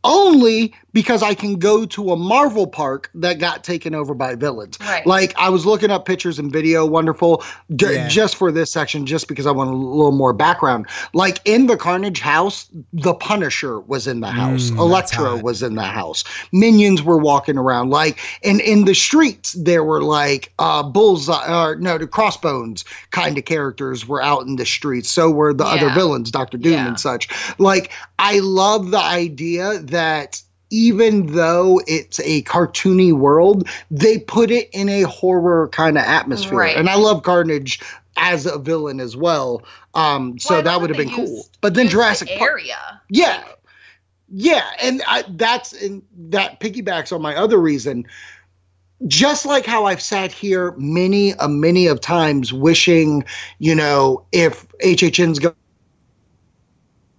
Only because I can go to a Marvel park that got taken over by villains. Right. Like I was looking up pictures and video, wonderful, d- Yeah. just for this section, just because I want a little more background. Like in the Carnage house, the Punisher was in the house, Mm, Electro was in the house, minions were walking around. Like, and in the streets, there were like uh, bullseye, or no, the crossbones kind of characters were out in the streets. So were the other villains, Doctor Doom Yeah. and such. Like, I love the idea that even though it's a cartoony world, they put it in a horror kind of atmosphere. Right. And I love Carnage as a villain as well. Um, so Well, that would have been cool. But then used the Jurassic Park. area Yeah. Yeah, and I, that's and that piggybacks on my other reason. Just like how I've sat here many a many of times wishing, you know, if HHN's go-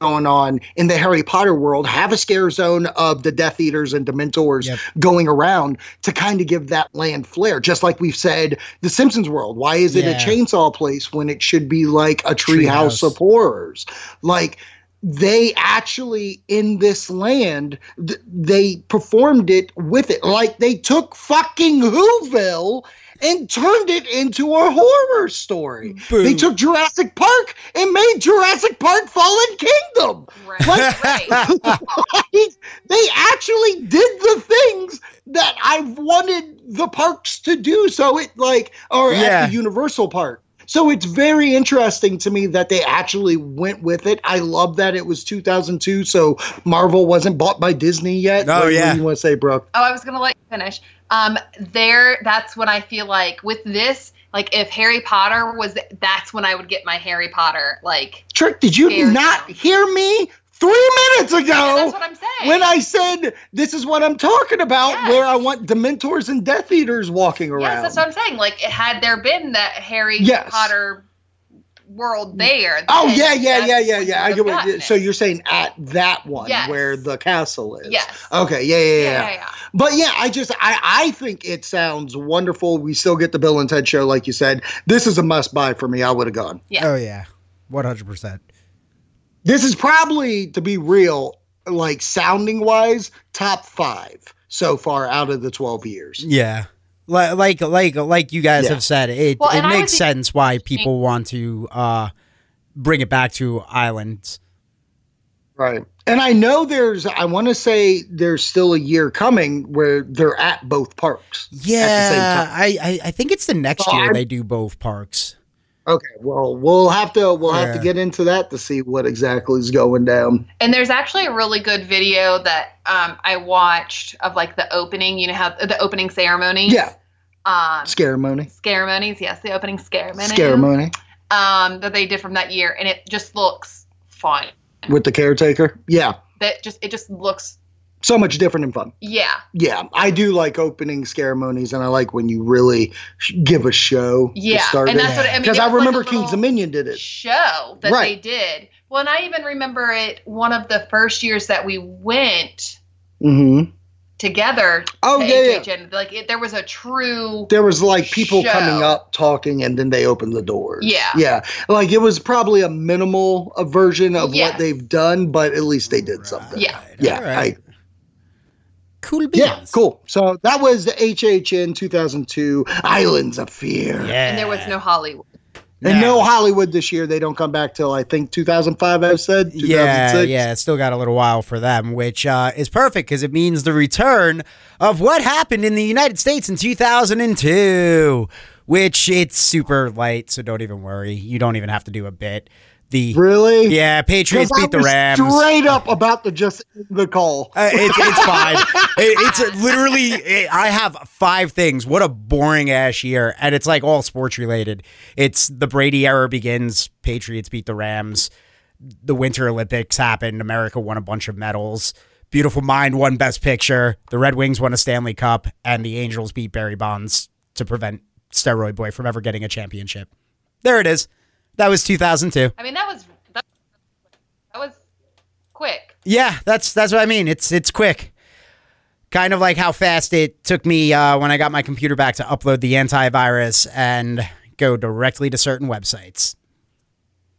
going on in the Harry Potter world, have a scare zone of the Death Eaters and Dementors Yep. going around to kind of give that land flair. Just like we've said, the Simpsons world. Why is it Yeah. a chainsaw place when it should be like a treehouse Treehouse. of horrors? Like they actually in this land th- they performed it with it like they took fucking whoville and turned it into a horror story Boo. they took jurassic park and made jurassic park fallen kingdom right right [laughs] Like, they actually did the things that I've wanted the parks to do. So it like, or Yeah. at the Universal Park. So it's very interesting to me that they actually went with it. I love that it was 2002, so Marvel wasn't bought by Disney yet. Oh, What- yeah. What do you want to say, Brooke? oh i was gonna let you finish um there that's when i feel like with this like if harry potter was that's when i would get my harry potter like Trick, did you not sound. hear me three minutes yeah, ago? that's what i'm saying when I said this is what I'm talking about, Yes. where I want Dementors and Death Eaters walking around. Yes, that's what I'm saying. Like, had there been that Harry Yes. Potter world there. Oh then yeah, yeah, yeah, yeah, yeah. I get what. So you're saying at that one Yes. where the castle is? Yes. Okay. Yeah, yeah, yeah. yeah, yeah. yeah, yeah. But yeah, I just I I think it sounds wonderful. We still get the Bill and Ted show, like you said. This is a must buy for me. I would have gone. Yeah. Oh yeah, one hundred percent. This is probably, to be real, like sounding wise, top five so far out of the twelve years. Yeah, Li- Like like like you guys Yeah. have said, it Well, it makes was sense why people want to uh, bring it back to islands. Right. And I know there's, I want to say there's still a year coming where they're at both parks. At the same Yeah, time. I, I I think it's the next Well, year I- they do both parks. Okay. Well, we'll have to, we'll have Yeah. to get into that to see what exactly is going down. And there's actually a really good video that um, I watched of like the opening. You know how the opening ceremony. Yeah. Um, Ceremony. ceremonies. Yes, the opening ceremony. Ceremony Um, that they did from that year, and it just looks fun. with the caretaker. Yeah. That just it just looks So much different and fun. yeah Yeah. I do like opening ceremonies and I like when you really sh- give a show. yeah, To start and it. that's what I mean. Because I was like remember Kings Dominion did it. show that Right. they did. Well, and I even remember it one of the first years that we went Mm-hmm. together. Oh, to yeah. HHN. Like it, there was a true. There was like people Show. coming up talking and then they opened the doors. Yeah. Yeah. Like it was probably a minimal version of Yes. what they've done, but at least they did something. Yeah. Yeah. Right. I, Cool beans. yeah. Cool. So that was the HHN 2002 Islands of Fear. Yeah. And there was no Hollywood. And no Hollywood this year. They don't come back till I think 2005. I've said 2006. Yeah, yeah, it's still got a little while for them, which uh, is perfect because it means the return of what happened in the United States in 2002, which it's super light, so don't even worry. You don't even have to do a bit. The Really? yeah, Patriots beat the Rams. Straight up about to just the call. Uh, it's it's fine. [laughs] It- it's literally it- I have five things. What a boring ass year, and it's like all sports related. It's the Brady era begins. Patriots beat the Rams. The Winter Olympics happened. America won a bunch of medals. Beautiful Mind won Best Picture. The Red Wings won a Stanley Cup, and the Angels beat Barry Bonds to prevent Steroid Boy from ever getting a championship. There it is. That was 2002. I mean, that was that, that was quick. Yeah, that's that's what I mean. It's it's quick. Kind of like how fast it took me uh, when I got my computer back to upload the antivirus and go directly to certain websites.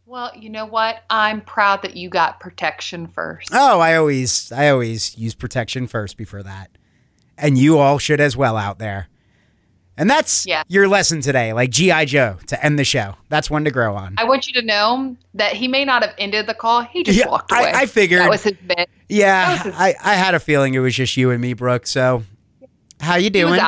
Well, you know what? I'm proud that you got protection first. Oh, I always I always use protection first before that. And you all should as well out there. And that's Yeah. your lesson today, like GI Joe to end the show. That's one to grow on. I want you to know that he may not have ended the call. He just Yeah, walked away. I figured. that was his bit. yeah, his- I, I had a feeling it was just you and me, Brooke. So how you doing?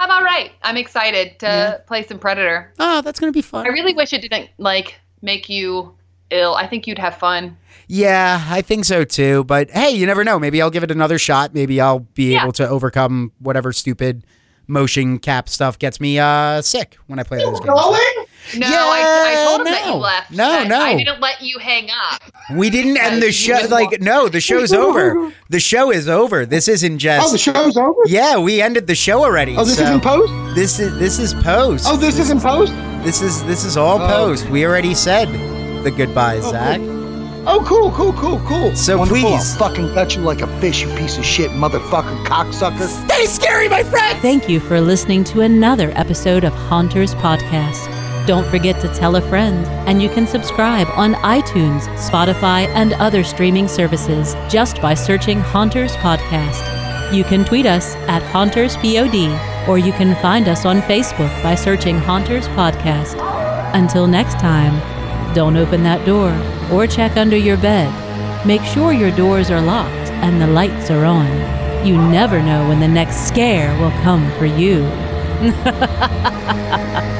I'm all right. I'm excited to Yeah. play some Predator. Oh, that's gonna be fun. I really wish it didn't like make you ill. I think you'd have fun. Yeah, I think so too. But hey, you never know. Maybe I'll give it another shot. Maybe I'll be able to overcome whatever stupid motion cap stuff gets me uh sick when I play those games. No, Yeah, I, I told him that you left. No, no. I didn't let you hang up. We didn't end the show. Like, walk- no, the show's [laughs] over. The show is over. This isn't just. Oh, the show's over? yeah, we ended the show already. Oh, this so is in post? This is this is post. Oh, this is in post? This is this is all Oh. post. We already said the goodbye, Oh, Zach. Oh, cool, cool, cool, cool. So Wonderful. please- I'll fucking gut you like a fish, you piece of shit, motherfucker, cocksucker. Stay scary, my friend. Thank you for listening to another episode of Haunters Podcast. Don't forget to tell a friend, and you can subscribe on iTunes, Spotify, and other streaming services just by searching Haunters Podcast. You can tweet us at HauntersPod, or you can find us on Facebook by searching Haunters Podcast. Until next time, don't open that door or check under your bed. Make sure your doors are locked and the lights are on. You never know when the next scare will come for you. [laughs]